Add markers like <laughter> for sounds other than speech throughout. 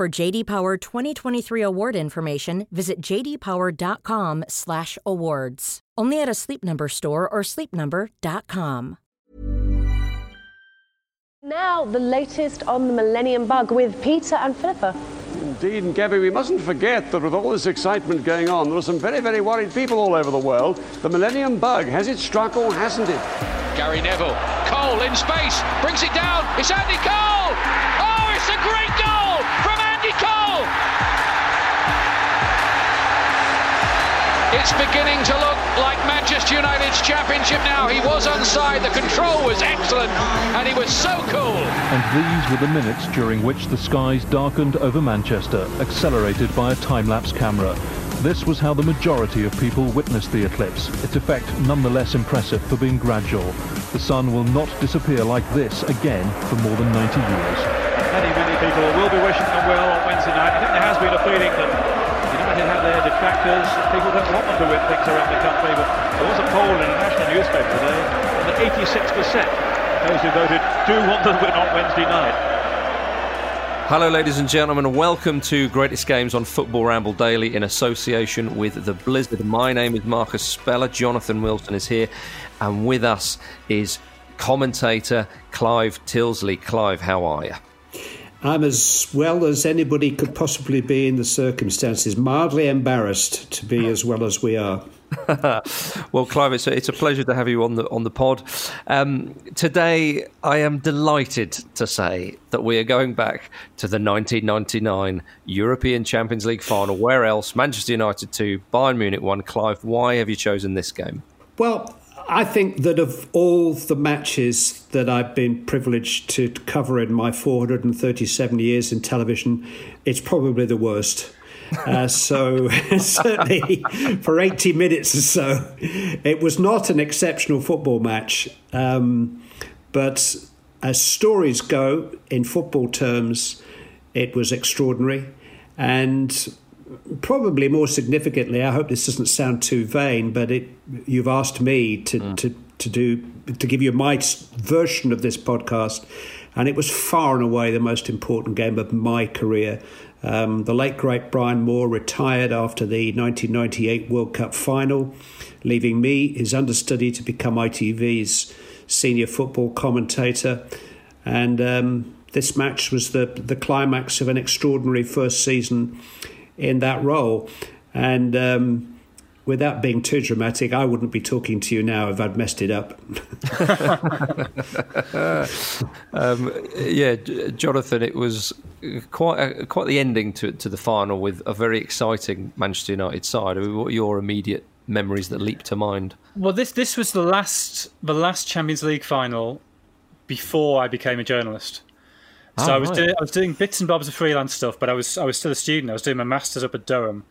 For JD Power 2023 award information, visit jdpower.com/awards. Only at a Sleep Number store or sleepnumber.com. Now, the latest on the Millennium Bug with Peter and Philippa. Indeed, and Gabby, we mustn't forget that with all this excitement going on, there are some very, very worried people all over the world. The Millennium Bug, has it struck or hasn't it? Gary Neville, Cole in space, brings it down. It's Andy Cole! Oh, it's a great goal It's beginning to look like Manchester United's championship now. He was onside, the control was excellent, and he was so cool. And these were the minutes during which the skies darkened over Manchester, accelerated by a time-lapse camera. This was how the majority of people witnessed the eclipse, its effect nonetheless impressive for being gradual. The sun will not disappear like this again for more than 90 years. Many, many people will be wishing them well detractors. People don't want them to win things around the country, but there was a poll in a national newspaper today that 86% those who voted do want them to win on Wednesday night. Hello, ladies and gentlemen, and welcome to Greatest Games on Football Ramble Daily in association with the Blizzard. My name is Marcus Speller. Jonathan Wilson is here, and with us is commentator Clive Tyldesley. Clive, how are you? I'm as well as anybody could possibly be in the circumstances, mildly embarrassed to be as well as we are. <laughs> well, Clive, it's a, it's a, pleasure to have you on the on the pod. Um, today, I am delighted to say that we are going back to the 1999 European Champions League final. Where else? Manchester United two, Bayern Munich one. Clive, why have you chosen this game? Well, I think that of all the matches that I've been privileged to cover in my 437 years in television, it's probably the worst. Uh, <laughs> so <laughs> certainly for 80 minutes or so, it was not an exceptional football match. Um, but as stories go, in football terms, it was extraordinary. And probably more significantly, I hope this doesn't sound too vain, but it you've asked me to, mm. to, to do to give you my version of this podcast, and it was far and away the most important game of my career. Um, the late great Brian Moore retired after the 1998 World Cup final, leaving me his understudy to become ITV's senior football commentator. And um, this match was the, the climax of an extraordinary first season in that role. And um, without being too dramatic, I wouldn't be talking to you now if I'd messed it up. um, yeah, Jonathan, it was quite a, quite the ending to to the final with a very exciting Manchester United side. I mean, what are your immediate memories that leap to mind? Well, this this was the last the last Champions League final before I became a journalist. So oh, I was right. doing I was doing bits and bobs of freelance stuff, but I was I was still a student. I was doing my masters up at Durham,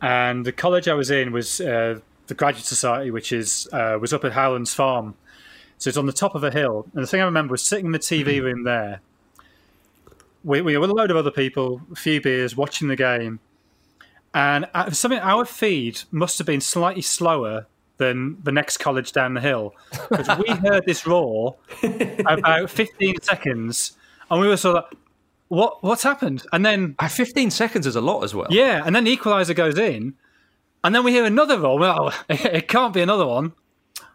and the college I was in was uh, the Graduate Society, which is uh, was up at Howlands Farm. So it's on the top of a hill. And the thing I remember was sitting in the TV room there. We, we were with a load of other people, a few beers, watching the game, and something our feed must have been slightly slower than the next college down the hill because we <laughs> heard this roar about 15 seconds, and we were sort of what what's happened? And then uh, 15 seconds is a lot as well. Yeah, and then the equaliser goes in, and then we hear another roll. Well, <laughs> it can't be another one.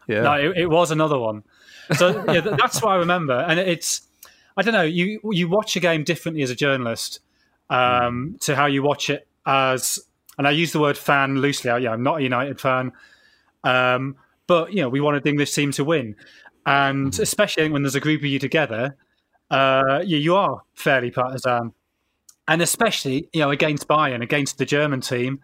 Yeah, no, it, it was another one. So yeah, that's what I remember, and it's I don't know. You you watch a game differently as a journalist um, to how you watch it as, and I use the word fan loosely. I, Yeah, I'm not a United fan, um, but you know we wanted the English team to win, and mm-hmm. especially when there's a group of you together uh, you, you are fairly partisan, and especially you know against Bayern, against the German team.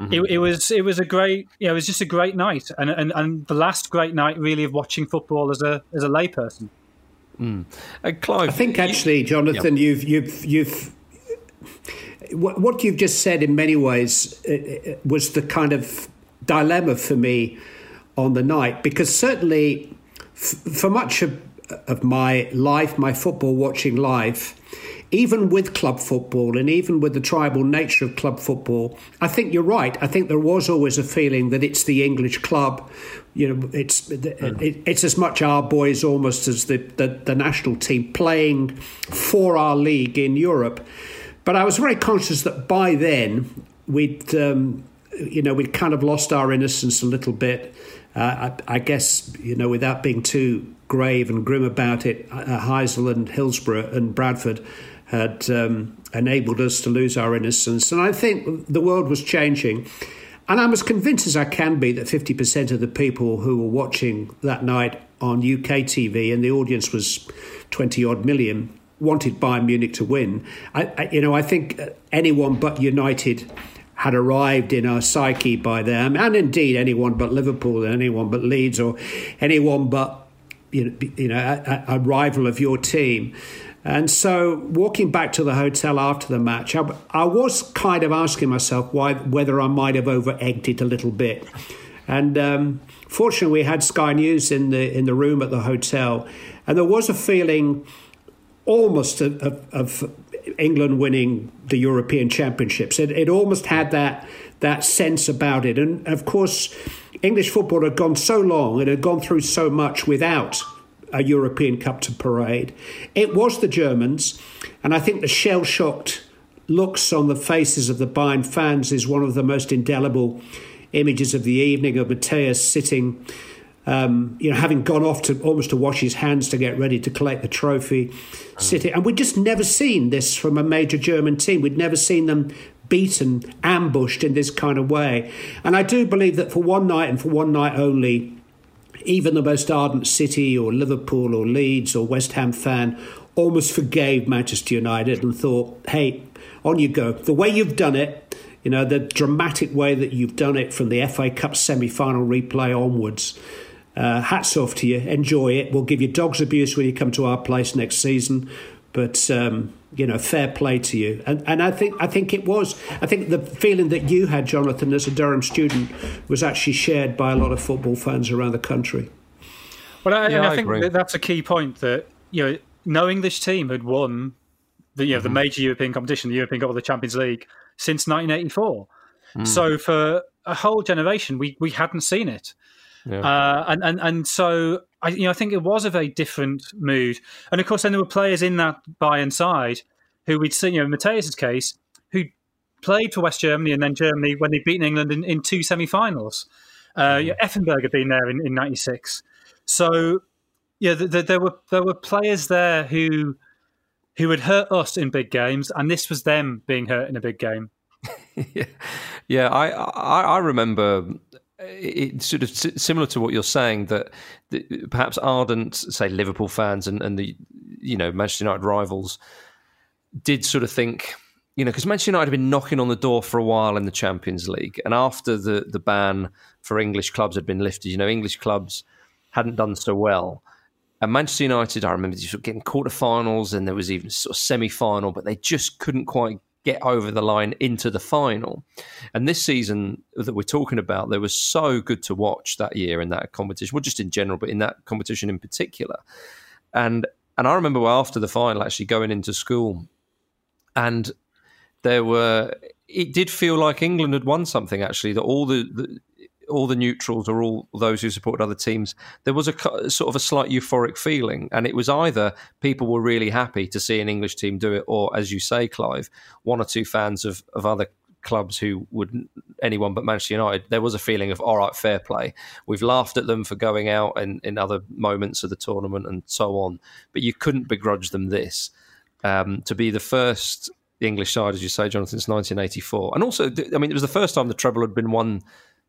Mm-hmm. It, it, was it was a great you know, it was just a great night and, and and the last great night really of watching football as a as a layperson. Mm. Uh, Clive, I think actually, Jonathan, you've you've you've what you've just said in many ways uh, uh, was the kind of dilemma for me on the night because certainly for much of of my life, my football watching life, even with club football and even with the tribal nature of club football, I think you're right. I think there was always a feeling that it's the English club. You know, it's it, it's as much our boys almost as the, the, the national team playing for our league in Europe. But I was very conscious that by then we'd um, you know we'd kind of lost our innocence a little bit. Uh, I, I guess you know without being too grave and grim about it, uh, Heysel and Hillsborough and Bradford had um, enabled us to lose our innocence. And I think the world was changing. And I'm as convinced as I can be that 50% of the people who were watching that night on UK TV, and the audience was 20 odd million, wanted Bayern Munich to win. I, I, you know, I think anyone but United had arrived in our psyche by them, and indeed anyone but Liverpool, and anyone but Leeds, or anyone but you know, you know a, a, rival of your team. And so, walking back to the hotel after the match, I, I was kind of asking myself why, whether I might have over egged it a little bit. And um, fortunately, we had Sky News in the in the room at the hotel, and there was a feeling almost of, of, of England winning the European Championships. It, it almost had that that sense about it, and of course English football had gone so long and had gone through so much without a European Cup to parade. It was the Germans, and I think the shell shocked looks on the faces of the Bayern fans is one of the most indelible images of the evening of Matthäus sitting. Um, you know, having gone off to almost to wash his hands to get ready to collect the trophy, sitting, and we'd just never seen this from a major German team. We'd never seen them beaten, ambushed in this kind of way. And I do believe that for one night and for one night only, even the most ardent City or Liverpool or Leeds or West Ham fan almost forgave Manchester United and thought, hey, on you go. The way you've done it, you know, the dramatic way that you've done it from the FA Cup semi final replay onwards. Uh, hats off to you. Enjoy it. We'll give you dog's abuse when you come to our place next season. But um, you know, fair play to you. And and I think I think it was. I think the feeling that you had, Jonathan, as a Durham student, was actually shared by a lot of football fans around the country. Well, I, yeah, I, I think agree. that's a key point. That you know, knowing this team had won the you know mm-hmm. the major European competition, the European Cup or the Champions League since 1984. Mm. So for a whole generation, we we hadn't seen it. Yeah. Uh, and, and and so I you know I think it was a very different mood. And of course, then there were players in that Bayern side who we'd seen. You know, in Matthäus' case, who played for West Germany and then Germany when they'd beaten England in, in two semi-finals. Uh, mm. Effenberg had been there in '96. So yeah, the, the, there were there were players there who who had hurt us in big games, and this was them being hurt in a big game. <laughs> yeah. Yeah, I, I, I remember it's sort of similar to what you're saying that, perhaps ardent, say Liverpool fans and, and the you know Manchester United rivals did sort of think, you know, because Manchester United had been knocking on the door for a while in the Champions League, and after the the ban for English clubs had been lifted, you know, English clubs hadn't done so well. And Manchester United, I remember just getting quarterfinals, and there was even sort of semi final, but they just couldn't quite get over the line into the final. And this season that we're talking about, there was so good to watch that year in that competition, well, just in general, but in that competition in particular. And and I remember after the final, actually going into school, and there were. It did feel like England had won something. Actually, that all the, the all the neutrals or all those who supported other teams, there was a sort of a slight euphoric feeling, and it was either people were really happy to see an English team do it, or as you say, Clive, one or two fans of of other clubs who would anyone but Manchester United, there was a feeling of all right, fair play. We've laughed at them for going out in, in other moments of the tournament and so on, but you couldn't begrudge them this. Um, to be the first English side, as you say, Jonathan, since 1984, and also, I mean, it was the first time the treble had been won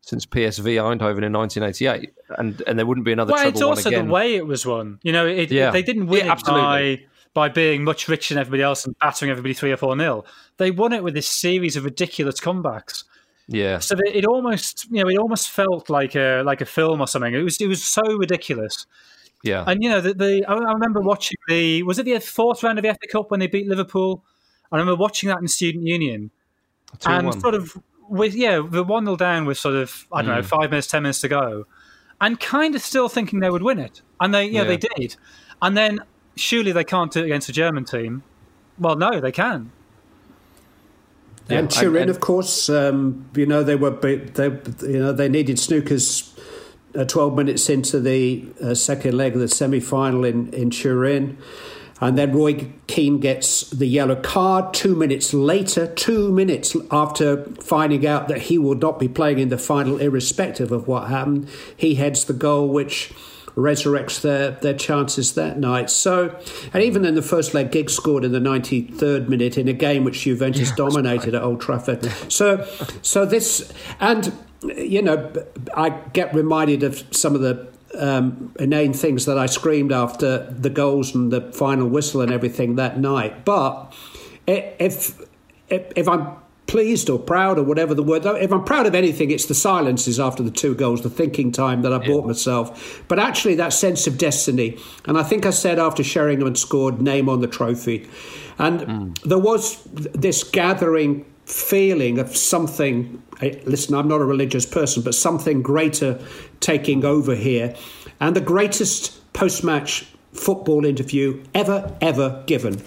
since PSV Eindhoven in 1988, and and there wouldn't be another. Well, it's also the way it was won. You know, it, yeah. they didn't win yeah, it by by being much richer than everybody else and battering everybody three or four nil. They won it with this series of ridiculous comebacks. Yeah. So it almost, you know, it almost felt like a like a film or something. It was it was so ridiculous. Yeah. And you know, the, the I remember watching the was it the fourth round of the FA Cup when they beat Liverpool. I remember watching that in Student Union, and sort of with yeah, the one 0 down with sort of I don't mm. know five minutes, ten minutes to go, and kind of still thinking they would win it, and they yeah, yeah. they did, and then surely they can't do it against a German team. Well, no, they can. Yeah, and Turin, of course, um, you know they were they you know they needed Snookers. Uh, 12 minutes into the uh, second leg of the semi final in, in Turin. And then Roy Keane gets the yellow card two minutes later, two minutes after finding out that he will not be playing in the final, irrespective of what happened. He heads the goal, which resurrects their, their chances that night. So, and even in the first leg, Giggs scored in the 93rd minute in a game which Juventus yeah, dominated at Old Trafford. So, so this, and you know, I get reminded of some of the um, inane things that I screamed after the goals and the final whistle and everything that night. But if if, if I'm pleased or proud or whatever the word, if I'm proud of anything, it's the silences after the two goals, the thinking time that I yeah. bought myself. But actually, that sense of destiny. And I think I said after Sheringham had scored, name on the trophy. And mm. there was this gathering feeling of something. Listen, I'm not a religious person, but something greater taking over here. And the greatest post match football interview ever, ever given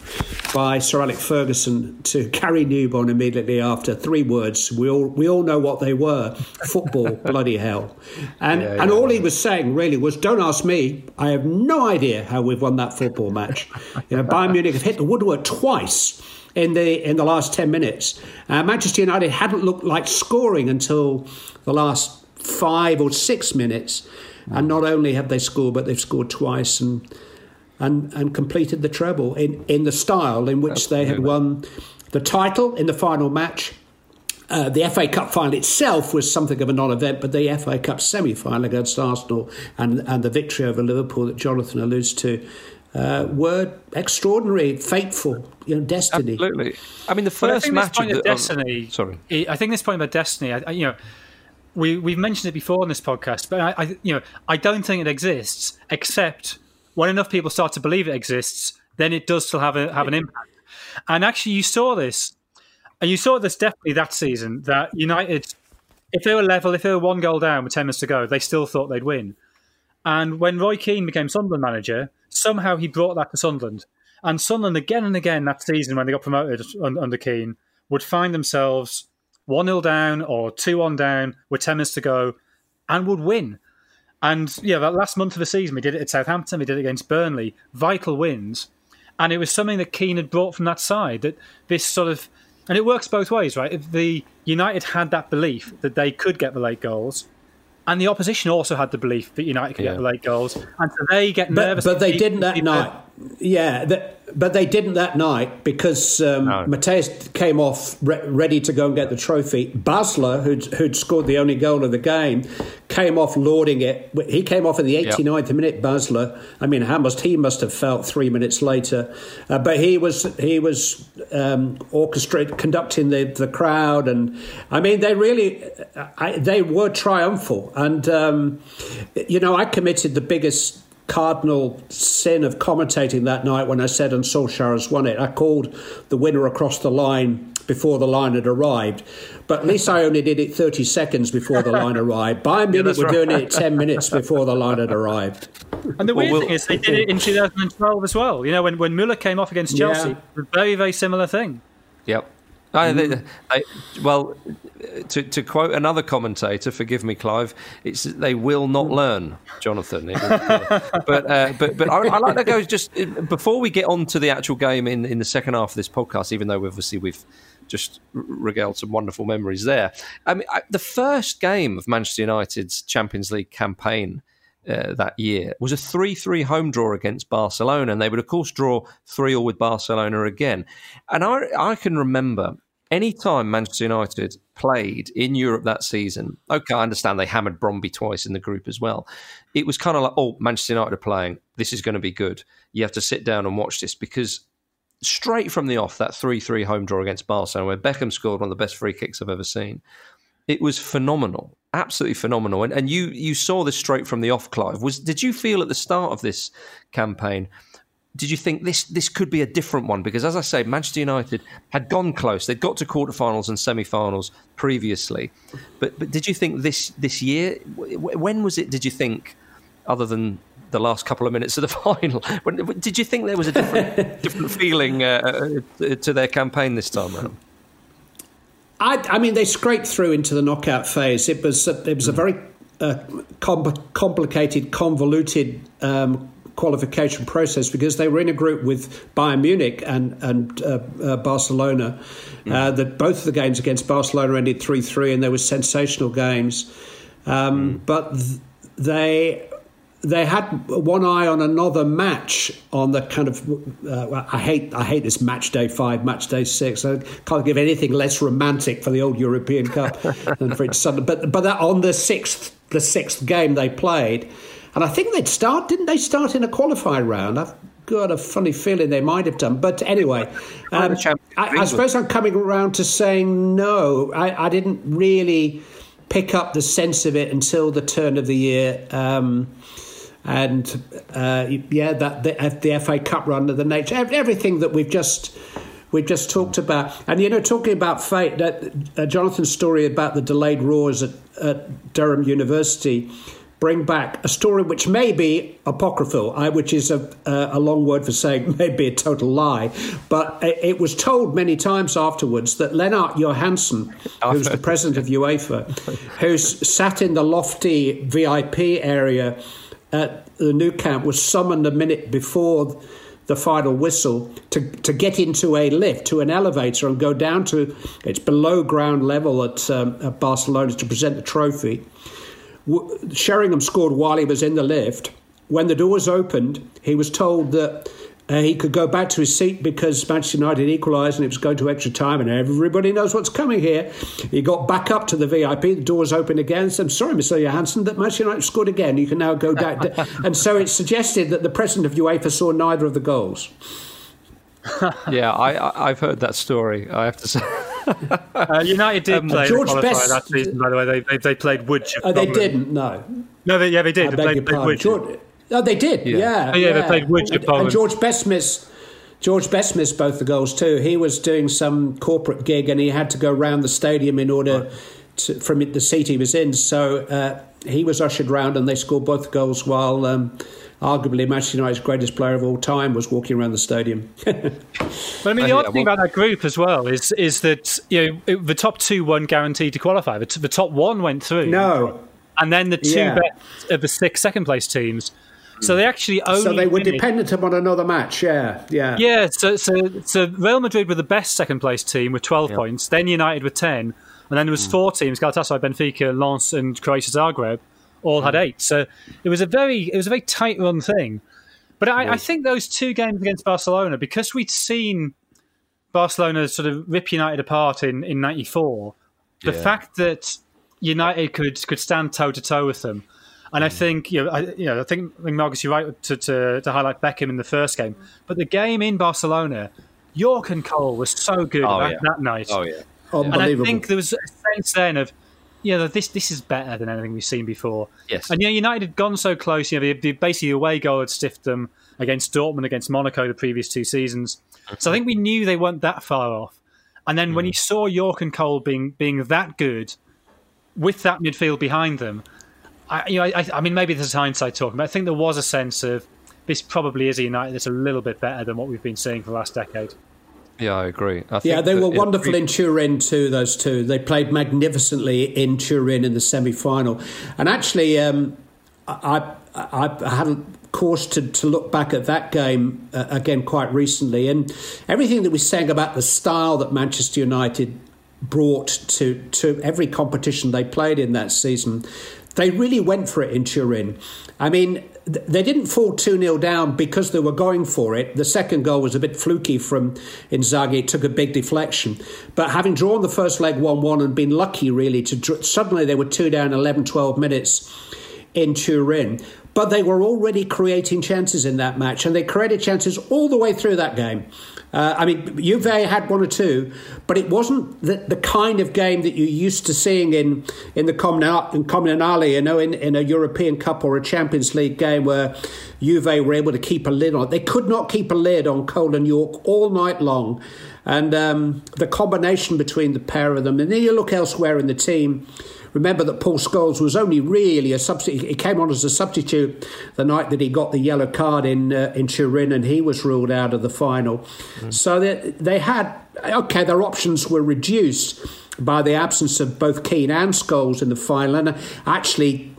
by Sir Alex Ferguson to <laughs> Gary Newbon immediately after. Three words. We all we all know what they were. Football, <laughs> bloody hell. And yeah, yeah. and all he was saying really was, "Don't ask me. I have no idea how we've won that football match." You know, Bayern Munich have hit the woodwork twice in the in the last ten minutes. Uh, Manchester United hadn't looked like scoring until the last five or six minutes, and not only have they scored, but they've scored twice and and and completed the treble in in the style in which they had won the title in the final match. Uh, the FA Cup final itself was something of a non-event, but the FA Cup semi-final against Arsenal and and the victory over Liverpool that Jonathan alludes to uh, were extraordinary, fateful, you know, destiny. Absolutely. I mean, the first match of, the, destiny. Oh, sorry, I think this point about destiny. I, you know, we we've mentioned it before on this podcast, but I, I, you know, I don't think it exists. Except when enough people start to believe it exists, then it does still have a, have an impact. And actually, you saw this, and you saw this definitely that season that United, if they were level, if they were one goal down with ten minutes to go, they still thought they'd win. And when Roy Keane became Sunderland manager, somehow he brought that to Sunderland. And Sunderland, again and again that season when they got promoted under Keane, would find themselves 1 0 down or 2 1 down with 10 minutes to go and would win. And yeah, that last month of the season, we did it at Southampton, we did it against Burnley, vital wins. And it was something that Keane had brought from that side. That this sort of, and it works both ways, right? If the United had that belief that they could get the late goals, and the opposition also had the belief that United could yeah. get the late goals, and so they get nervous. But, but they didn't that night. yeah, the, but they didn't that night because um, no. Matthäus came off re- ready to go and get the trophy. Basler, who'd, who'd scored the only goal of the game, came off lauding it. He came off in the 89th yep. minute. Basler. I mean, how must he must have felt three minutes later? Uh, but he was he was um, orchestrating, conducting the, the crowd, and I mean, they really I, they were triumphal. And um, you know, I committed the biggest cardinal sin of commentating that night when I said and Solskjaer has won it. I called the winner across the line before the line had arrived. But at least I only did it 30 seconds before the line arrived. Bayern Munich <laughs> yeah, were right. doing it 10 minutes before the line had arrived. And the weird well, thing is, they did it in 2012 as well. You know, when, when Muller came off against Chelsea, yeah. very, very similar thing. Yep. I, they, they, well, to, to quote another commentator, forgive me, Clive, it's they will not learn, Jonathan. but uh, but but I, I, like to go just before we get on to the actual game in, in the second half of this podcast. Even though obviously we've just regaled some wonderful memories there. I mean, I, the first game of Manchester United's Champions League campaign. Uh, that year was a 3 3 home draw against Barcelona, and they would, of course, draw 3 all with Barcelona again. And I, I can remember any time Manchester United played in Europe that season, okay, I understand they hammered Brøndby twice in the group as well. It was kind of like, oh, Manchester United are playing. This is going to be good. You have to sit down and watch this because straight from the off, that 3 3 home draw against Barcelona, where Beckham scored one of the best free kicks I've ever seen, it was phenomenal. Absolutely phenomenal. And, and you, you saw this straight from the off, Clive. Was, did you feel at the start of this campaign? did you think this this could be a different one? Because as I say, Manchester United had gone close; they'd got to quarterfinals and semi-finals previously. But but did you think this this year? When was it? Did you think, other than the last couple of minutes of the <laughs> final, when, did you think there was a different <laughs> different feeling uh, uh, to their campaign this time around? I, I, mean, they scraped through into the knockout phase. It was a, it was a very uh, complicated, convoluted um, qualification process because they were in a group with Bayern Munich and and uh, uh, Barcelona. Mm. Uh, that both of the games against Barcelona ended three three, and they were sensational games. Um, mm. But th- they they had one eye on another match on the kind of uh, I hate I hate this match day five match day six I can't give anything less romantic for the old European Cup <laughs> than for its son but but that on the sixth the sixth game they played and I think they'd start, didn't they start in a qualifying round? I've got a funny feeling they might have done. But anyway, um, I, I, suppose I'm coming around to saying no. I, I, didn't really pick up the sense of it until the turn of the year. Um, and uh, yeah, that the, the, FA Cup run, of the nature, everything that we've just we've just talked about. And you know, talking about fate, that uh, Jonathan's story about the delayed roars at, at Durham University bring back a story which may be apocryphal, which is a, a long word for saying <laughs> maybe a total lie, but it was told many times afterwards that Lennart Johansson, who's the <laughs> president of UEFA, who's sat in the lofty VIP area at the Nou Camp, was summoned a minute before the final whistle to, to get into a lift, to an elevator, and go down to its below ground level at, um, at Barcelona to present the trophy. Sheringham scored while he was in the lift. When the doors opened, he was told that uh, he could go back to his seat because Manchester United equalised and it was going to extra time, and everybody knows what's coming here. He got back up to the VIP, the doors opened again. So I'm sorry, Mr. Johansson, that Manchester United scored again. You can now go down. <laughs> and so it suggested that the president of UEFA saw neither of the goals. <laughs> yeah, I, have heard that story. I have to say. uh, United did um, play George Best, that season, by the way. They, they, they played Woodship. Oh, they didn't, no. No, they, yeah, they did. They played, played George, oh, they did, yeah. Yeah, oh, yeah, yeah. they played Woodship. And, and George Best missed, George Best missed both the goals too. He was doing some corporate gig and he had to go around the stadium in order right. to, from the seat he was in. So uh, he was ushered round and they scored both goals while. Um, arguably Manchester United's greatest player of all time was walking around the stadium. <laughs> but I mean, the odd thing about that group as well is is that you know it, the top two won guaranteed to qualify. The, the, top one went through. No, and then the two yeah. best of the six second place teams. So they actually only. So they were dependent upon another match. Yeah, yeah, yeah. So, so, so Real Madrid were the best second place team with twelve points. Then United with ten, and then there was mm. four teams: Galatasaray, Benfica, Lens, and Croatia Zagreb all had hmm. eight. So it was a very it was a very tight run thing. But I, I, think those two games against Barcelona, because we'd seen Barcelona sort of rip United apart in in '94, the yeah. fact that United could could stand toe to toe with them, and mm. I think you know, I, you know, I think, I think Marcus, you're right to, to, to highlight Beckham in the first game, but the game in Barcelona, Yorke and Cole was so good oh, that, yeah. that night. Oh yeah, and I think there was a sense then of yeah, this this is better than anything we've seen before. Yes. And yeah, United had gone so close. You know, the, the basically away goal had stiffed them against Dortmund, against Monaco the previous two seasons. So I think we knew they weren't that far off. And then mm. when you saw Yorke and Cole being being that good, with that midfield behind them, I, you know, I, I mean, maybe this is hindsight talking, but I think there was a sense of this probably is a United that's a little bit better than what we've been seeing for the last decade. Yeah, I agree. I yeah, they were wonderful in Turin too. Those two, they played magnificently in Turin in the semi-final. And actually, um, I, I, I had a course to, to look back at that game uh, again quite recently, and everything that we're saying about the style that Manchester United brought to to every competition they played in that season, they really went for it in Turin. I mean, they didn't fall 2 0 down because they were going for it. The second goal was a bit fluky from Inzaghi. It took a big deflection. But having drawn the first leg 1 1 and been lucky, really, to suddenly they were 2 down 11, 12 minutes in Turin. But they were already creating chances in that match, and they created chances all the way through that game. Uh, I mean, Juve had one or two, but it wasn't the, the kind of game that you're used to seeing in in the Comunale, you know, in, in a European Cup or a Champions League game where Juve were able to keep a lid on. They could not keep a lid on Cole and Yorke all night long. And um, the combination between the pair of them, and then you look elsewhere in the team. Remember that Paul Scholes was only really a substitute. He came on as a substitute the night that he got the yellow card in uh, in Turin, and he was ruled out of the final. Mm. So they, they had okay. Their options were reduced by the absence of both Keane and Scholes in the final, and actually.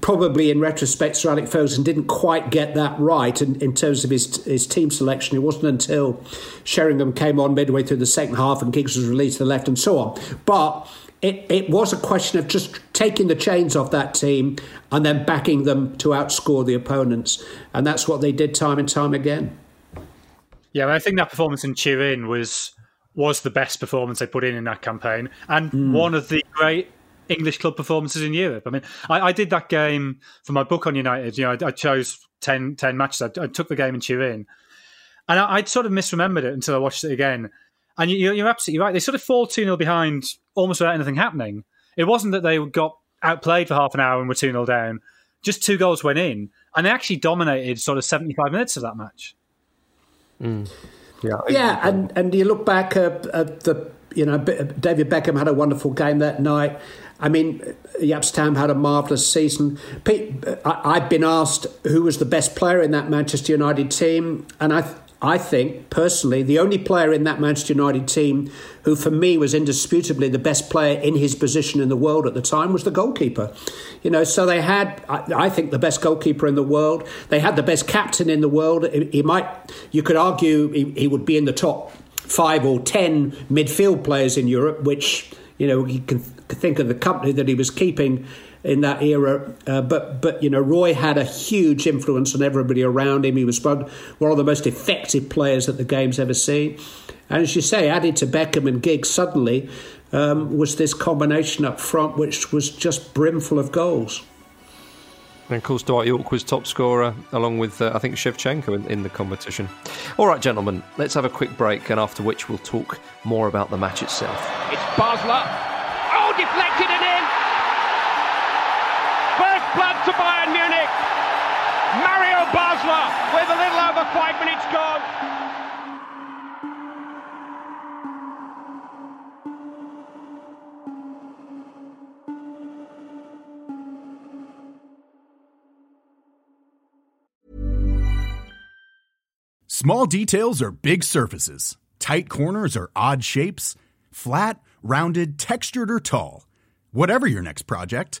Probably in retrospect, Sir Alex Ferguson didn't quite get that right in, in terms of his his team selection. It wasn't until Sheringham came on midway through the second half and Giggs was released to the left and so on. But it, it was a question of just taking the chains off that team and then backing them to outscore the opponents. And that's what they did time and time again. Yeah, I think that performance in Turin was was the best performance they put in in that campaign, and mm. one of the great English club performances in Europe. I mean, I, I did that game for my book on United. You know, I, I chose 10, 10 matches. I, I, took the game in Turin, and I, would sort of misremembered it until I watched it again. And you, you're absolutely right. They sort of fall 2 0 behind almost without anything happening. It wasn't that they got outplayed for half an hour and were 2 0 down. Just two goals went in, and they actually dominated sort of 75 minutes of that match. Mm. Yeah, yeah, and, and you look back at, at the you know David Beckham had a wonderful game that night. I mean, Jaap Stam had a marvellous season. Pete, I, have been asked who was the best player in that Manchester United team, and I I think, personally, the only player in that Manchester United team who, for me, was indisputably the best player in his position in the world at the time was the goalkeeper. You know, so they had, I, think, the best goalkeeper in the world. They had the best captain in the world. He might, you could argue, he, he would be in the top five or ten midfield players in Europe, which, you know, you can think of the company that he was keeping in that era. Uh, but but you know, Roy had a huge influence on everybody around him. He was one, one of the most effective players that the game's ever seen. And as you say, added to Beckham and Giggs, suddenly um, was this combination up front, which was just brimful of goals. And of course, Dwight Yorke was top scorer, along with, uh, I think, Shevchenko in, in, the competition. All right, gentlemen, let's have a quick break, and after which we'll talk more about the match itself. It's Basler. To Bayern Munich. Mario Basler with a little over five minutes gone. Small details are big surfaces. Tight corners are odd shapes. Flat, rounded, textured, or tall. Whatever your next project,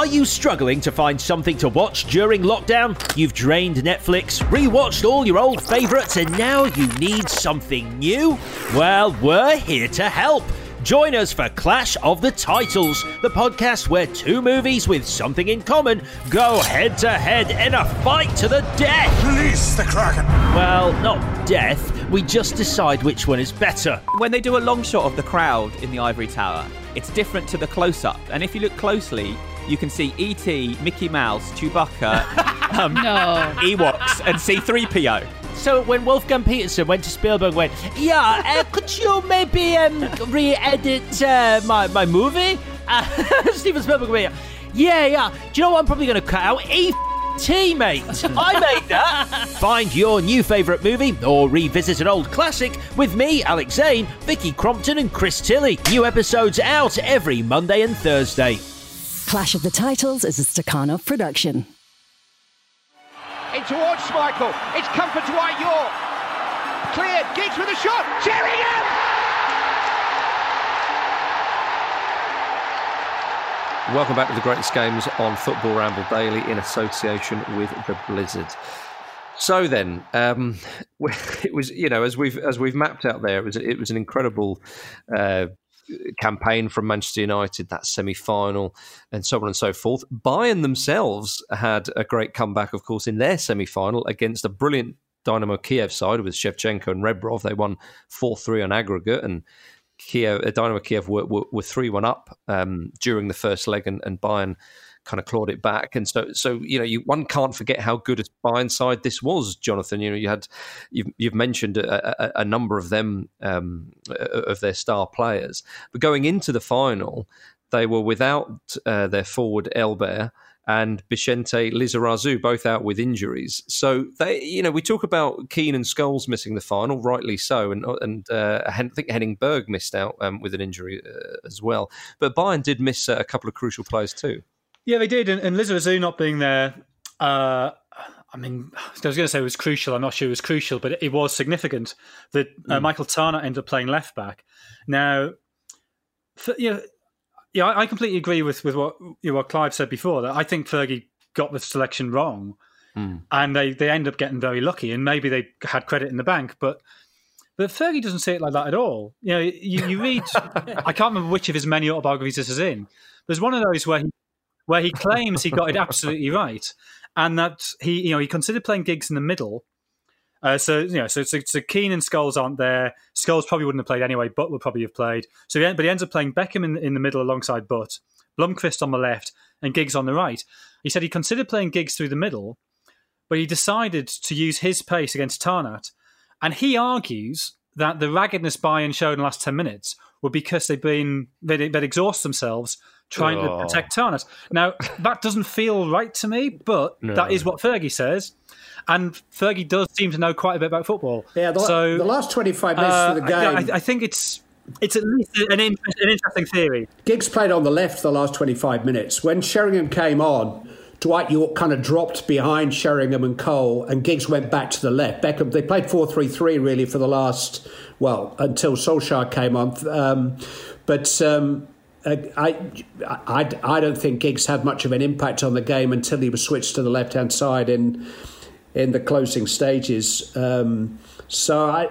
Are you struggling to find something to watch during lockdown? You've drained Netflix, rewatched all your old favourites, and now you need something new? Well, we're here to help. Join us for Clash of the Titles, the podcast where two movies with something in common go head to head in a fight to the death. Release the Kraken. Well, not death. We just decide which one is better. When they do a long shot of the crowd in the Ivory Tower, it's different to the close up. And if you look closely, you can see E.T., Mickey Mouse, Chewbacca, <laughs> um, No. Ewoks, and C3PO. So when Wolfgang Petersen went to Spielberg, went, yeah, uh, could you maybe um, re-edit uh, my my movie? Uh, <laughs> Steven Spielberg went, yeah, yeah. Do you know what I'm probably going to cut out? E. T, mate. <laughs> I made that. Find your new favourite movie or revisit an old classic with me, Alex Zane, Vicky Crompton, and Chris Tilley. New episodes out every Monday and Thursday. Clash of the Titles is a Stakhanov production. In towards Schmeichel. It's comfort to Dwight Yorke. Cleared. Giggs with a shot. Sheringham! Welcome back to the greatest games on Football Ramble Daily in association with the Blizzard. So then, um, <laughs> it was you know as we've as we've mapped out there, it was it was an incredible uh, campaign from Manchester United, that semi final, and so on and so forth. Bayern themselves had a great comeback, of course, in their semi final against a brilliant Dynamo Kiev side with Shevchenko and Rebrov. They won 4 3 on aggregate, and Kiev, uh, Dynamo Kiev were, were, were 3 1 up um, during the first leg, and, and Bayern kind of clawed it back. And so, so you know, you, one can't forget how good a Bayern side this was, Jonathan. You know, you had you've, you've mentioned a, a, a number of them um, of their star players, but going into the final, they were without uh, their forward Elber and Bixente Lizarazu, both out with injuries. So they, you know, we talk about Keane and Scholes missing the final, rightly so, and and uh, I think Henning Berg missed out um, with an injury uh, as well. But Bayern did miss uh, a couple of crucial players too. Yeah, they did, and, and Lizarazu not being there. Uh, I mean, I was going to say it was crucial. I'm not sure it was crucial, but it, it was significant that uh, Mm. Michael Tarnat ended up playing left back. Now, for, you know, yeah, I, I completely agree with with what you know, what Clive said before. That I think Fergie got the selection wrong, Mm. and they they end up getting very lucky, and maybe they had credit in the bank, but. But Fergie doesn't say it like that at all. You know, you, you read. <laughs> I can't remember which of his many autobiographies this is in. There's one of those where he where he <laughs> claims he got it absolutely right, and that he, you know, he considered playing Giggs in the middle. Uh, so you know, so, so so Keane and Scholes aren't there. Scholes probably wouldn't have played anyway. Butt would probably have played. So, he, but he ends up playing Beckham in, in the middle alongside Butt, Blomqvist on the left, and Giggs on the right. He said he considered playing Giggs through the middle, but he decided to use his pace against Tarnat. And he argues that the raggedness Bayern showed in the last 10 minutes were because they've been, they'd, they'd exhaust themselves trying Oh. to protect Tarnat. Now, <laughs> that doesn't feel right to me, but No. that is what Fergie says. And Fergie does seem to know quite a bit about football. Yeah, the, so, the last 25 minutes uh, of the game. I, I think it's it's at least an, in, an interesting theory. Giggs played on the left the last 25 minutes. When Sheringham came on, Dwight Yorke kind of dropped behind Sheringham and Cole, and Giggs went back to the left. Beckham, they played 4 3 3 really for the last, well, until Solskjaer came on. Um, but um, I, I, I don't think Giggs had much of an impact on the game until he was switched to the left hand side in, in the closing stages. Um, so I,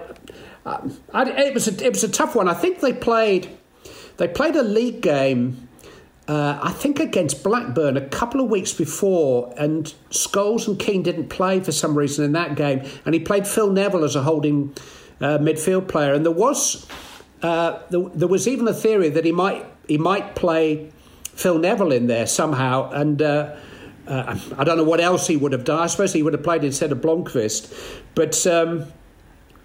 I, it was a, it was a tough one. I think they played they played a league game. Uh, I think against Blackburn a couple of weeks before, and Scholes and Keane didn't play for some reason in that game, and he played Phil Neville as a holding uh, midfield player, and there was uh, there, there was even a theory that he might he might play Phil Neville in there somehow, and. Uh, uh, I don't know what else he would have done. I suppose he would have played instead of Blomqvist, but um,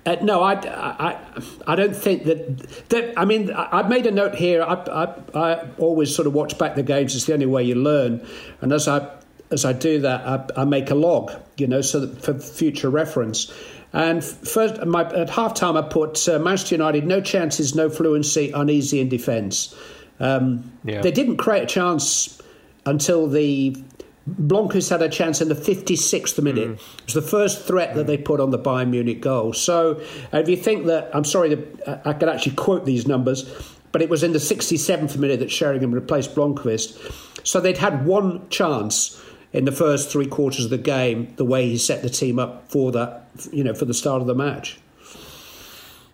uh, no, I, I, I don't think that. that I mean, I, I've made a note here. I, I, I always sort of watch back the games. It's the only way you learn, and as I as I do that, I, I make a log, you know, so that for future reference. And first, my, at half time, I put uh, Manchester United no chances, no fluency, uneasy in defence. Um, Yeah. They didn't create a chance until the Blancos had a chance in the 56th minute. It was the first threat that they put on the Bayern Munich goal. So uh, if you think that, I'm sorry that uh, I could actually quote these numbers, but it was in the 67th minute that Sheringham replaced Blomqvist. So they'd had one chance in the first three quarters of the game, the way he set the team up for that, you know, for the start of the match.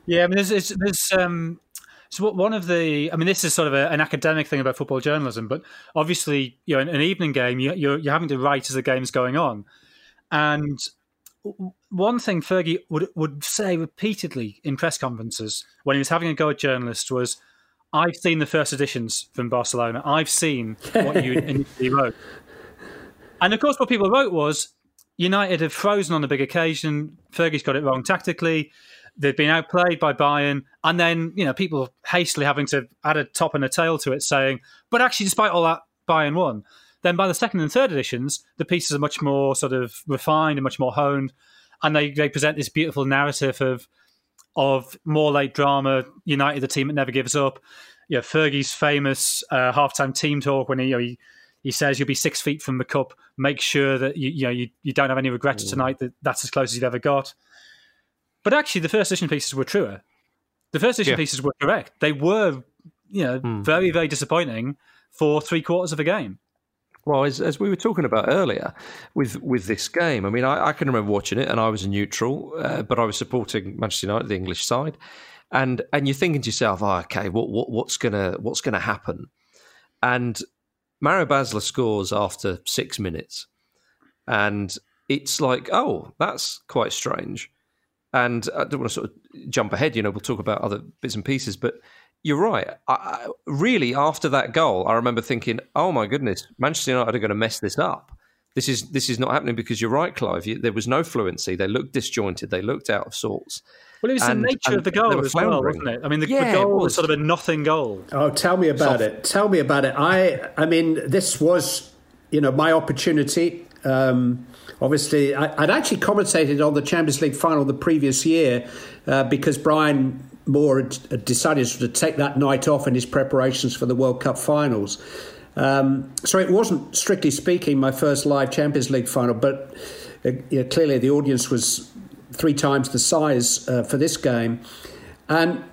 Yeah, I mean, there's there's, there's um, so what- one of the, I mean, this is sort of a, an academic thing about football journalism, but obviously, you know, in an evening game, you, you're you're having to write as the game's going on, and one thing Fergie would would say repeatedly in press conferences when he was having a go at journalists was, "I've seen the first editions from Barcelona. I've seen what you <laughs> initially wrote." And of course, what people wrote was United have frozen on a big occasion. Fergie's got it wrong tactically. They've been outplayed by Bayern, and then you know people hastily having to add a top and a tail to it, saying, "But actually, despite all that, Bayern won." Then by the second and third editions, the pieces are much more sort of refined and much more honed, and they, they present this beautiful narrative of of more late drama. United, the team that never gives up. You know, Fergie's famous uh, halftime team talk when he, you know, he he says you'll be six feet from the cup. Make sure that you you know you, you don't have any regrets tonight. That that's as close as you've ever got. But actually, the first edition pieces were truer. The first edition Yeah. pieces were correct. They were, you know, very very disappointing for three quarters of a game. Well, as, as we were talking about earlier with with this game, I mean, I, I can remember watching it, and I was a neutral, uh, but I was supporting Manchester United, the English side, and and you're thinking to yourself, oh, okay, what, what what's gonna what's gonna happen? And Mario Basler scores after six minutes, and it's like, oh, that's quite strange. And I don't want to sort of jump ahead, you know, we'll talk about other bits and pieces, but you're right. I, I, really, after that goal, I remember thinking, "Oh my goodness, Manchester United are going to mess this up. This is this is not happening." Because you're right, Clive. You, there was no fluency. They looked disjointed. They looked out of sorts. Well, it was And- the nature of the goal as well, floundering. wasn't it? I mean, the, Yeah, the goal was. was. sort of a nothing goal. Oh, tell me about it. Tell me about it. I, I mean, this was, you know, my opportunity. Um, obviously, I, I'd actually commentated on the Champions League final the previous year uh, because Brian Moore had, had decided to take that night off in his preparations for the World Cup finals. Um, so it wasn't, strictly speaking, my first live Champions League final, but uh, you know, clearly the audience was three times the size uh, for this game. And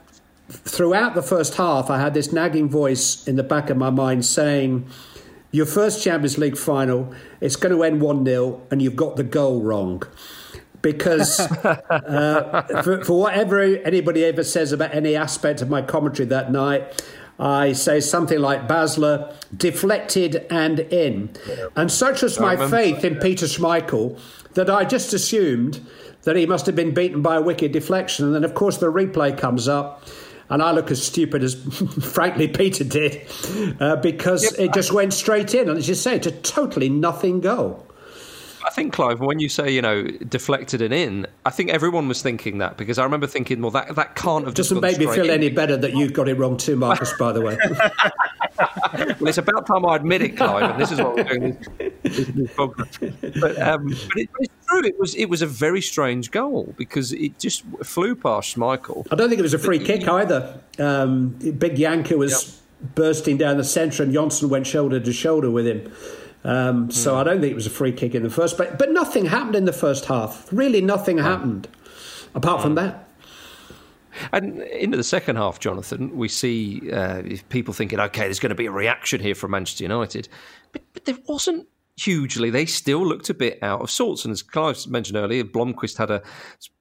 throughout the first half, I had this nagging voice in the back of my mind saying, Your first Champions League final, it's going to end 1 0, and you've got the goal wrong. Because <laughs> uh, for, for whatever anybody ever says about any aspect of my commentary that night, I say something like Basler deflected and in. And such was my faith in Peter Schmeichel that I just assumed that he must have been beaten by a wicked deflection. And then, of course, the replay comes up. And I look as stupid as, <laughs> frankly, Peter did, uh, because it just went straight in. And as you say, it's a totally nothing goal. I think, Clive, when you say, you know, deflected and in, I think everyone was thinking that because I remember thinking, well, that, that can't have Doesn't make me feel in. any better that you've got it wrong too, Marcus, by the way. <laughs> <laughs> well, it's about time I admit it, Clive, and this is what we're doing this. But, um, but it, it's true, it was, it was a very strange goal because it just flew past Michael. I don't think it was a free kick either. Um, Big Jancker was bursting down the centre and Johnsen went shoulder to shoulder with him. Um, so mm. I don't think it was a free kick in the first place. But nothing happened in the first half. Really, nothing happened apart from that. And into the second half, Jonathan, we see uh, people thinking, okay, there's going to be a reaction here from Manchester United. But, but there wasn't hugely. They still looked a bit out of sorts. And as Clive mentioned earlier, Blomqvist had a,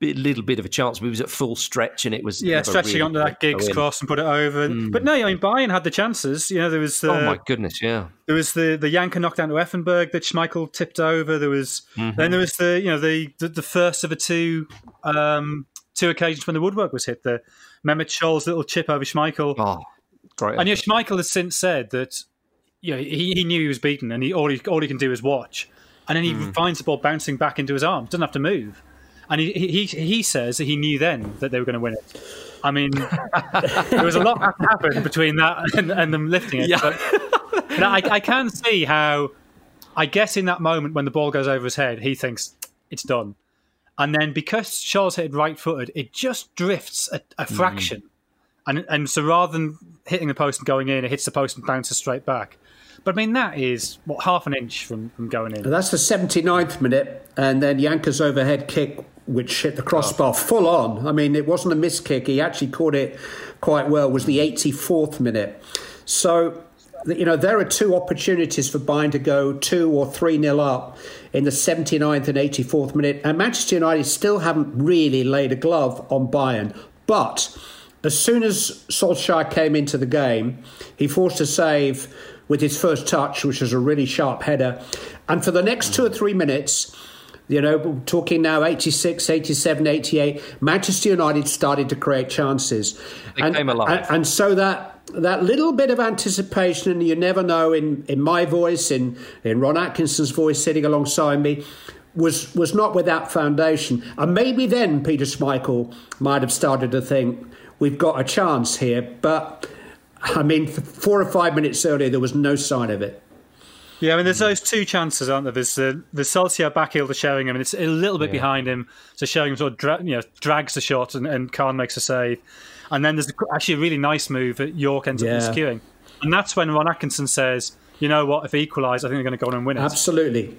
little bit of a chance, but he was at full stretch and it was. Yeah, stretching really onto that Giggs cross and put it over. Mm. But no, I mean, Bayern had the chances. You know, there was. Uh, oh, my goodness, yeah. There was the, the Jancker knockdown to Effenberg that Schmeichel tipped over. There was. Mm-hmm. Then there was the, you know, the, the, the first of the two. Um, two occasions when the woodwork was hit. The Mehmet Scholl's little chip over Schmeichel. Oh, great. And yeah, Schmeichel has since said that you know, he, he knew he was beaten, and he all he all he can do is watch, and then he mm. finds the ball bouncing back into his arms. Doesn't have to move, and he he he says that he knew then that they were going to win it. I mean, <laughs> there was a lot that happened between that and, and them lifting it. Yeah. But, but I, I can see how, I guess in that moment when the ball goes over his head, he thinks it's done. And then because Scholl's hit right footed, it just drifts a, a mm. fraction. Mm. And, and so rather than hitting the post and going in, it hits the post and bounces straight back. But I mean, that is what half an inch from, from going in. And that's the 79th minute, and then Jancker's overhead kick, which hit the crossbar oh. full on. I mean, it wasn't a miss kick; he actually caught it quite well. Was the 84th minute? So, you know, there are two opportunities for Bayern to go two or three nil up in the 79th and 84th minute, and Manchester United still haven't really laid a glove on Bayern, but. As soon as Solskjaer came into the game, he forced a save with his first touch, which was a really sharp header. And for the next two or three minutes, you know, talking now 86, 87, 88, Manchester United started to create chances. They and, came alive. And, and, so that that little bit of anticipation, and you never know in, in my voice, in, in Ron Atkinson's voice sitting alongside me, was was not without foundation. And maybe then Peter Schmeichel might have started to think, we've got a chance here. But I mean, four or five minutes earlier, there was no sign of it. Yeah, I mean, there's those two chances, aren't there? There's the the Solskjaer back heel to Sheringham, and it's a little bit yeah. behind him, so Sheringham sort of dra- you know drags the shot, and, and Kahn makes a save. And then there's actually a really nice move that Yorke ends yeah. up skewing, and that's when Ron Atkinson says, "You know what? If they equalise, I think they're going to go on and win it." Absolutely,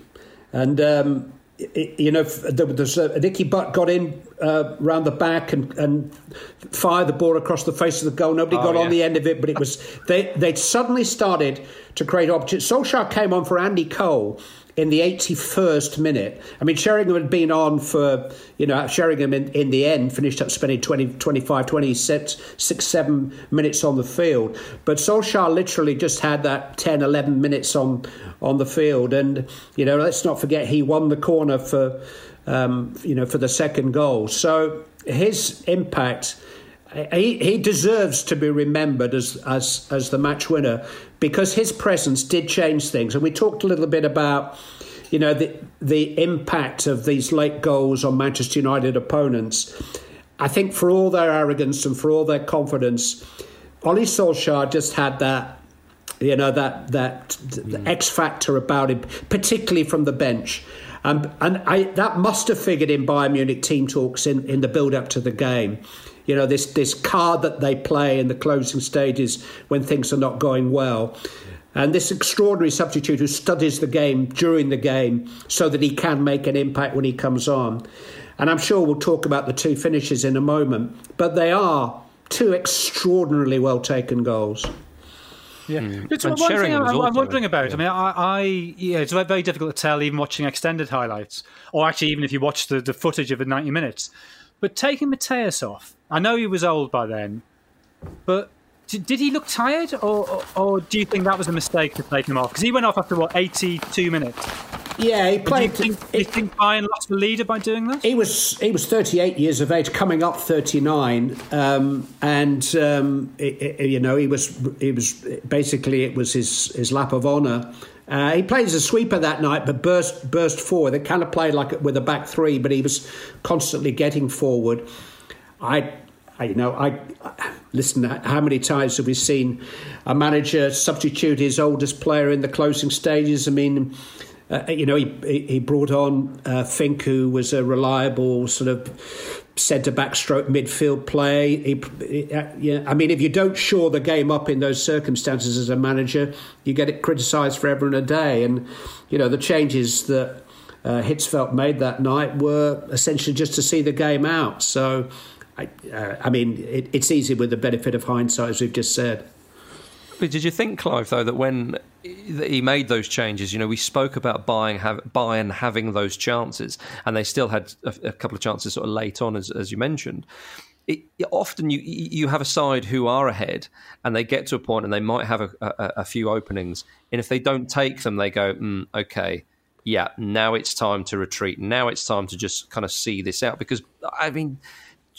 and um, you know, there's a, Nicky Butt got in uh, round the back and, and fired the ball across the face of the goal. Nobody oh, got yeah. on the end of it, but it was they they'd suddenly started to create opportunities. Solskjaer came on for Andy Cole in the 81st minute. I mean, Sheringham had been on for, you know, Sheringham in, in the end finished up spending 20, 25, 26, 6, 7 minutes on the field. But Solskjaer literally just had that 10, 11 minutes on, on the field. And, you know, let's not forget he won the corner for, um, you know, for the second goal. So his impact. He, he deserves to be remembered as, as as the match winner because his presence did change things. And we talked a little bit about, you know, the the impact of these late goals on Manchester United opponents. I think for all their arrogance and for all their confidence, Ole Solskjaer just had that, you know, that that mm. X factor about him, particularly from the bench. Um, and I, that must have figured in Bayern Munich team talks in, in the build up to the game you know, this, this card that they play in the closing stages when things are not going well. And this extraordinary substitute who studies the game during the game so that he can make an impact when he comes on. And I'm sure we'll talk about the two finishes in a moment, but they are two extraordinarily well taken goals. Yeah, mm. it's one thing I'm, I'm wondering about. Yeah. I mean, I, I, yeah, it's very difficult to tell even watching extended highlights, or actually even if you watch the, the footage of the 90 minutes. But taking Matthäus off, I know he was old by then, but did he look tired, or, or, or do you think that was a mistake to take him off? Because he went off after what eighty-two minutes. Yeah, he played. Do you think, do you think Bayern lost the leader by doing that? He was he was 38 years of age, coming up 39, um, and um, it, it, you know he was he was basically it was his his lap of honour Uh, he played as a sweeper that night, but burst burst forward. They kind of played like with a back three, but he was constantly getting forward. I, I you know, I, I listen. How many times have we seen a manager substitute his oldest player in the closing stages? I mean. Uh, you know, he he brought on uh, Fink, who was a reliable sort of centre back stroke midfield play. He, he, uh, yeah, I mean, if you don't shore the game up in those circumstances as a manager, you get it criticised forever and a day. And you know, the changes that uh, Hitzfeld made that night were essentially just to see the game out. So, I, uh, I mean, it, it's easy with the benefit of hindsight, as we've just said. But did you think, Clive, though, that when he made those changes, you know, we spoke about Bayern have, Bayern having those chances, and they still had a, a couple of chances sort of late on, as, as you mentioned. It, often you you have a side who are ahead, and they get to a point, and they might have a, a, a few openings, and if they don't take them, they go, mm, okay, yeah, now it's time to retreat. Now it's time to just kind of see this out because I mean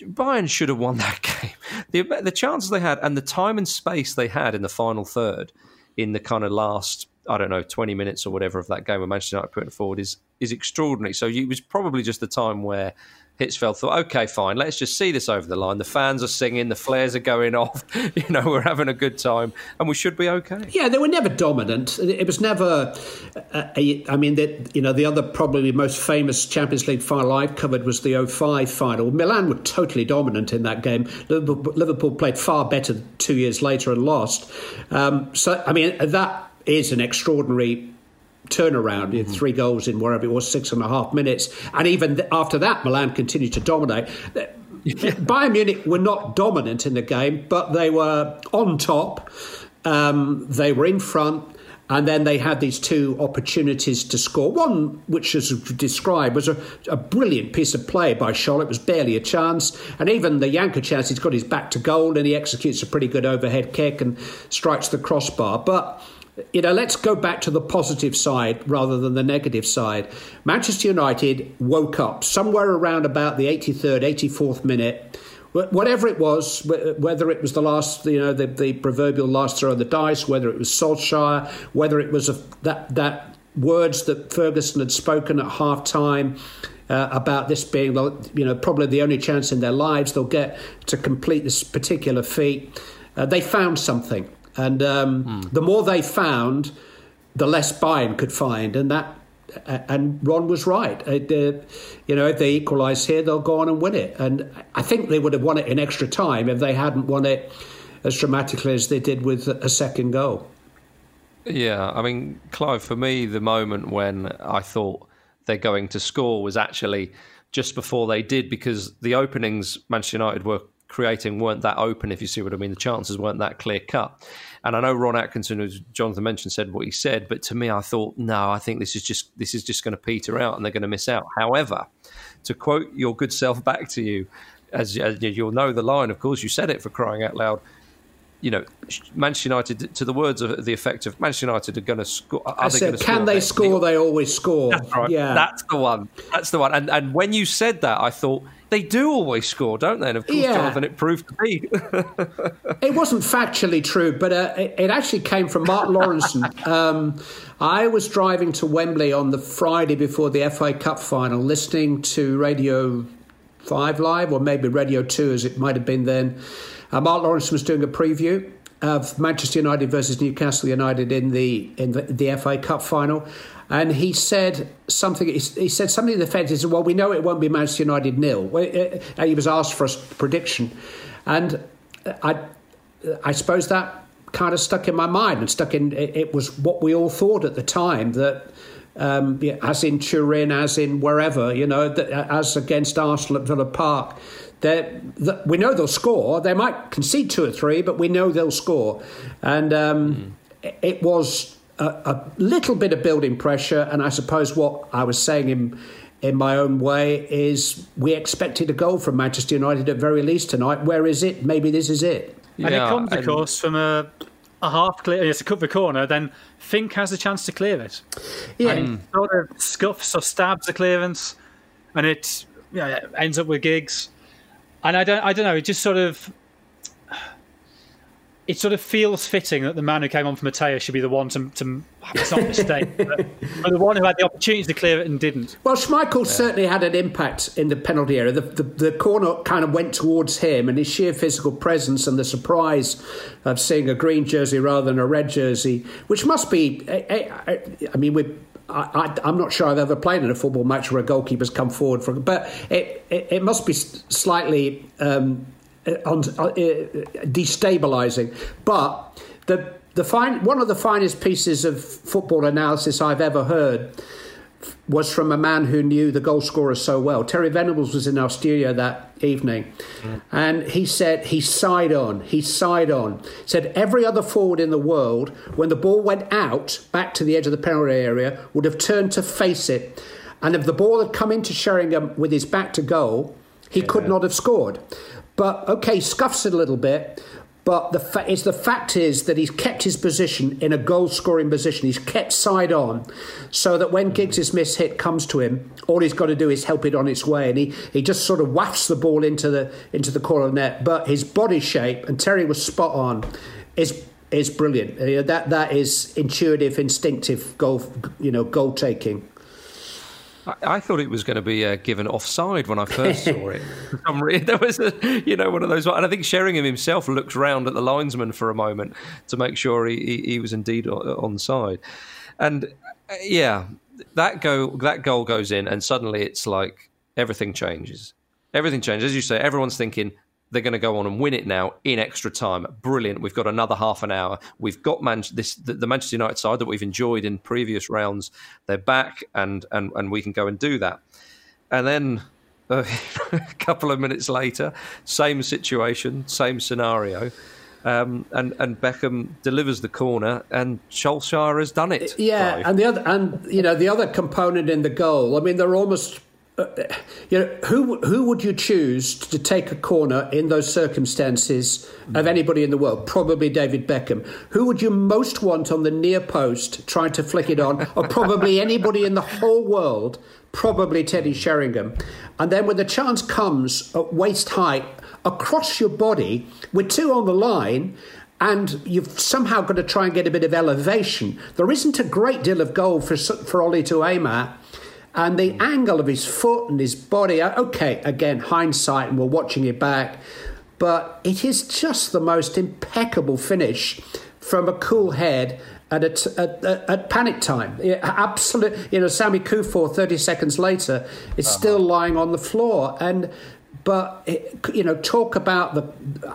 Bayern should have won that <laughs> game. The, the chances they had and the time and space they had in the final third, in the kind of last, I don't know, 20 minutes or whatever of that game where Manchester United put it forward is is extraordinary. So it was probably just the time where Hitzfeld thought, okay, fine, let's just see this over the line. The fans are singing, the flares are going off, <laughs> you know, we're having a good time, and we should be okay. Yeah, they were never dominant. It was never. Uh, I mean, that you know, the other probably most famous Champions League final I've covered was the 05 final. Milan were totally dominant in that game. Liverpool, Liverpool played far better two years later and lost. Um, so, I mean, that is an extraordinary turnaround, mm-hmm. three goals in wherever it was, six and a half minutes. And even after that, Milan continued to dominate. <laughs> Yeah. Bayern Munich were not dominant in the game, but they were on top. Um, they were in front. And then they had these two opportunities to score. One, which is described, was a, a brilliant piece of play by Scholl. It was barely a chance. And even the Jancker chance, he's got his back to goal and he executes a pretty good overhead kick and strikes the crossbar. But you know, let's go back to the positive side rather than the negative side. Manchester United woke up somewhere around about the 83rd, 84th minute. Whatever it was, whether it was the last, you know, the, the proverbial last throw of the dice, whether it was Solskjaer, whether it was a, that that words that Ferguson had spoken at half time uh, about this being, you know, probably the only chance in their lives they'll get to complete this particular feat. Uh, they found something. And um, mm. the more they found, the less Bayern could find, and that and Ron was right. It, uh, you know, if they equalise here, they'll go on and win it. And I think they would have won it in extra time if they hadn't won it as dramatically as they did with a second goal. Yeah, I mean, Clive, for me, the moment when I thought they're going to score was actually just before they did, because the openings Manchester United were creating weren't that open, if you see what I mean. The chances weren't that clear cut. And I know Ron Atkinson, as Jonathan mentioned, said what he said, but to me, I thought, no, I think this is just this is just going to peter out, and they're going to miss out. However, to quote your good self back to you, as, as you'll know the line, of course, you said it for crying out loud you know, Manchester United, to the words of the effect of Manchester United are going to score. I said, can score? they score? They always score. That's right. Yeah, that's the one. That's the one. And and when you said that, I thought they do always score, don't they? And of course, yeah. Jonathan, it proved to be. <laughs> it wasn't factually true, but uh, it, it, actually came from Mark <laughs> Lawrenson. Um, I was driving to Wembley on the Friday before the FA Cup final, listening to Radio 5 Live, or maybe Radio 2 as it might have been then. Uh, Mark Lawrenson was doing a preview of Manchester United versus Newcastle United in the in the, the FA Cup final, and he said something. He, said something to the effect: "Is well, we know it won't be Manchester United nil." Uh, he was asked for a prediction, and I, I suppose that kind of stuck in my mind and stuck in. It was what we all thought at the time that. Um, as in Turin, as in wherever, you know, as against Arsenal at Villa Park, that we know they'll score. They might concede two or three, but we know they'll score. And um, mm. it was a, a, little bit of building pressure. And I suppose what I was saying in in my own way is we expected a goal from Manchester United at very least tonight. Where is it? Maybe this is it. And yeah, it comes, of course, from a, a half clear. It's a cut the corner. Then Fink has a chance to clear it. Yeah, and sort of scuffs or stabs the clearance, and it yeah, ends up with Giggs. and I don't, I don't know. It just sort of, it sort of feels fitting that the man who came on for Matthäus should be the one to, to it's not a mistake, but, <laughs> but, the one who had the opportunity to clear it and didn't. Well, Schmeichel yeah. certainly had an impact in the penalty area. The, the, the, corner kind of went towards him, and his sheer physical presence and the surprise of seeing a green jersey rather than a red jersey, which must be, eh, eh, eh, I, I, I mean, we I, am not sure I've ever played in a football match where a goalkeeper's come forward for, but it, it, it must be slightly um, on, uh, destabilising. But the the fine, one of the finest pieces of football analysis I've ever heard was from a man who knew the goal scorer so well. Terry Venables was in our studio that evening, mm. and he said he side on. He side on. Said every other forward in the world, when the ball went out back to the edge of the penalty area, would have turned to face it, and if the ball had come into Sheringham with his back to goal, he yeah. could not have scored. But okay, scuffs it a little bit. But the fa- is the fact is that he's kept his position in a goal scoring position. He's kept side on, so that when Giggs' mm. miss hit comes to him, all he's got to do is help it on its way, and he, he just sort of wafts the ball into the into the corner of the net. But his body shape, and Terry was spot on, is is brilliant. That that is intuitive, instinctive goal, you know, goal taking. I, I thought it was going to be uh, given offside when I first saw it. <laughs> <laughs> there was a, you know, one of those, and I think Sheringham himself looked round at the linesman for a moment to make sure he, he, he was indeed on side. And uh, yeah, that go that goal goes in, and suddenly it's like everything changes. Everything changes, as you say. Everyone's thinking they're going to go on and win it now in extra time. Brilliant. We've got another half an hour. We've got Man- this, the, the, Manchester United side that we've enjoyed in previous rounds. They're back, and and and we can go and do that. And then uh, <laughs> a couple of minutes later, same situation, same scenario. Um, and and Beckham delivers the corner, and Solskjaer has done it. Yeah, and the other, and you know, the other component in the goal. I mean, they're almost you know, who who would you choose to take a corner in those circumstances of mm. anybody in the world? Probably David Beckham. Who would you most want on the near post trying to flick it on? or probably anybody in the whole world? Probably Teddy mm. Sheringham. And then when the chance comes at waist height across your body with two on the line, and you've somehow got to try and get a bit of elevation. There isn't a great deal of goal for for Ole to aim at and the angle of his foot and his body. Uh, okay, again, hindsight, and we're watching it back, but it is just the most impeccable finish from a cool head at, a, at, at, at, panic time. Absolute, you know, Sammy Kuffour, 30 seconds later, is uh-huh. still lying on the floor. And but you know, talk about the.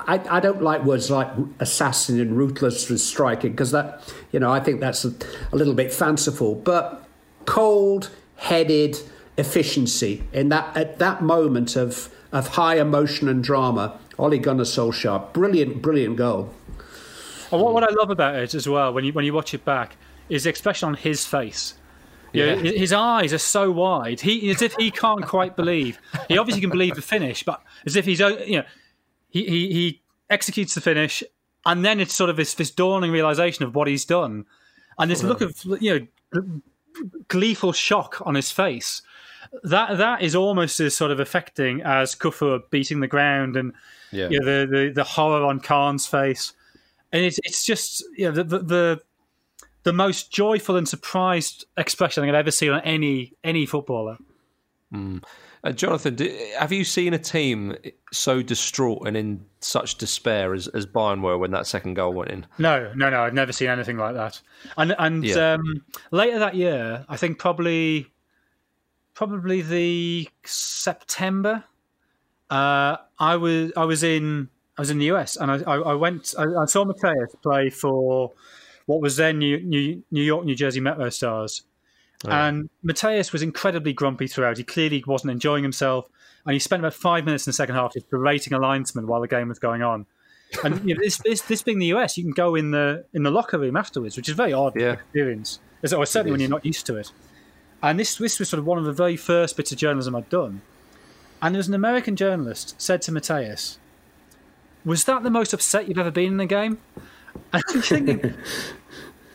I, I don't like words like assassin and ruthless with striking because that, you know, I think that's a, a little bit fanciful. But cold, headed efficiency in that at that moment of of high emotion and drama. Ole Gunnar Solskjaer, brilliant, brilliant goal. And what, what I love about it as well, when you when you watch it back, is the expression on his face. Yeah. his eyes are so wide. He as if he can't quite believe. He obviously can believe the finish, but as if he's you know he he, he executes the finish, and then it's sort of this this dawning realization of what he's done, and this look of you know gleeful shock on his face. That that is almost as sort of affecting as Kuffour beating the ground and yeah. you know, the, the the horror on Kahn's face, and it's it's just you know the, the, the the most joyful and surprised expression I've ever seen on any any footballer. Mm. Uh, Jonathan, do, have you seen a team so distraught and in such despair as, as Bayern were when that second goal went in? No, no, no. I've never seen anything like that. And and yeah. um, later that year, I think probably probably the September. Uh, I was I was in I was in the US and I, I, I went I, I saw Matthäus play for what was then New, New, New York New Jersey Metro Stars Oh, and Matthäus was incredibly grumpy throughout. He clearly wasn't enjoying himself. And he spent about five minutes in the second half just berating a linesman while the game was going on. And you know, this, this, this being the US, you can go in the in the locker room afterwards, which is a very odd yeah. experience. Or certainly when you're not used to it. And this this was sort of one of the very first bits of journalism I'd done. And there was an American journalist said to Matthäus, "Was that the most upset you've ever been in a game?" <laughs> And I'm thinking, <laughs>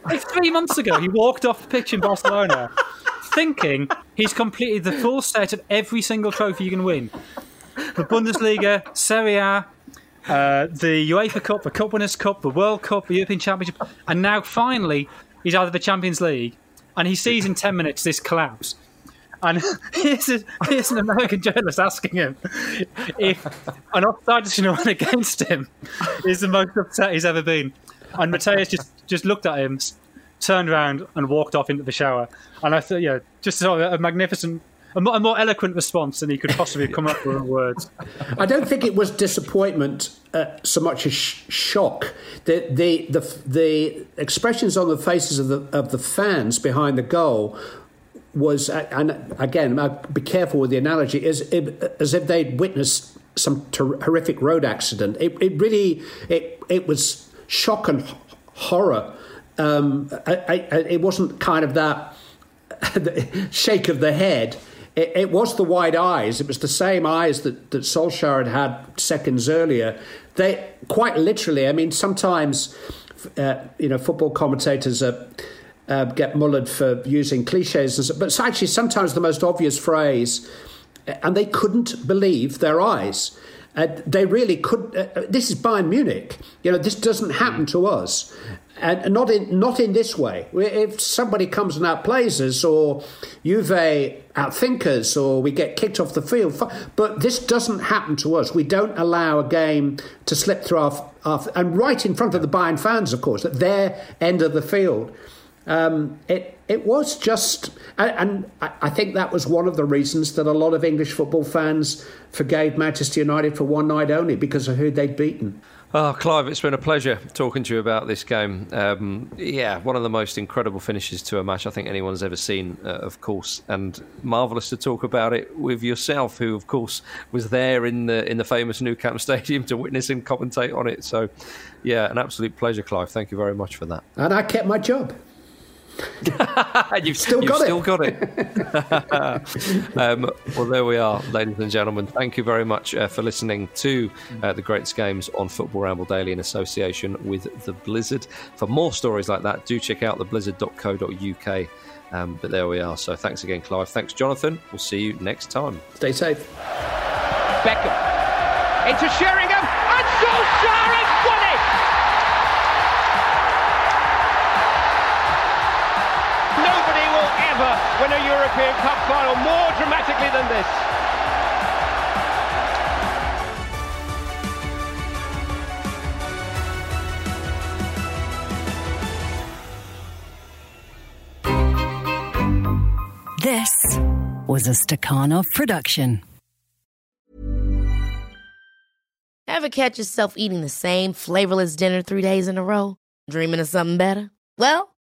like three months ago, he walked off the pitch in Barcelona thinking he's completed the full set of every single trophy you can win the Bundesliga, Serie A, uh, the UEFA Cup, the Cup Winners' Cup, the World Cup, the European Championship, and now finally he's out of the Champions League, and he sees in ten minutes this collapse. And <laughs> here's, a, here's an American journalist asking him if an offside decision <laughs> against him is the most upset he's ever been. And Matthäus just, just looked at him, turned around, and walked off into the shower. And I thought, yeah, just sort of a magnificent a more, a more, eloquent response than he could possibly come up with in words. I don't think it was disappointment uh, so much as sh- shock. The, the, the, the expressions on the faces of the, of the fans behind the goal was, uh, and again, I'll be careful with the analogy, as if, as if they'd witnessed some ter- horrific road accident. It, it really, it, it was shock and horror. Um, I, I, it wasn't kind of that <laughs> shake of the head it, it, was the wide eyes. It was the same eyes that, that Solskjaer had had seconds earlier. They quite literally. I mean, sometimes uh, you know football commentators are, uh, get mullered for using cliches, but it's actually sometimes the most obvious phrase, and they couldn't believe their eyes. Uh, they really could. Uh, uh this is Bayern Munich. You know, this doesn't happen to us and not in not in this way. If somebody comes and outplays us, or Juve outthink us, or we get kicked off the field, but this doesn't happen to us. We don't allow a game to slip through our, our and right in front of the Bayern fans, of course, at their end of the field. Um, it it was just, and I think that was one of the reasons that a lot of English football fans forgave Manchester United for one night only because of who they'd beaten. Oh, Clive, it's been a pleasure talking to you about this game. Um, yeah, one of the most incredible finishes to a match I think anyone's ever seen, uh, of course, and marvellous to talk about it with yourself, who, of course, was there in the in the famous Nou Camp <laughs> Stadium to witness and commentate on it. So, yeah, an absolute pleasure, Clive. Thank you very much for that. And I kept my job. <laughs> you've still got you've it. Still got it. <laughs> <laughs> um, well, there we are, ladies and gentlemen. Thank you very much uh, for listening to uh, the Greats Games on Football Ramble Daily in association with the Blizzard. For more stories like that, do check out theblizzard.co.uk. Um, but there we are. So thanks again, Clive. Thanks, Jonathan. We'll see you next time. Stay safe. Beckham into Sheringham and Solskjaer final more dramatically than this. This was a Stakhanov production. Ever catch yourself eating the same flavorless dinner three days in a row? Dreaming of something better? Well,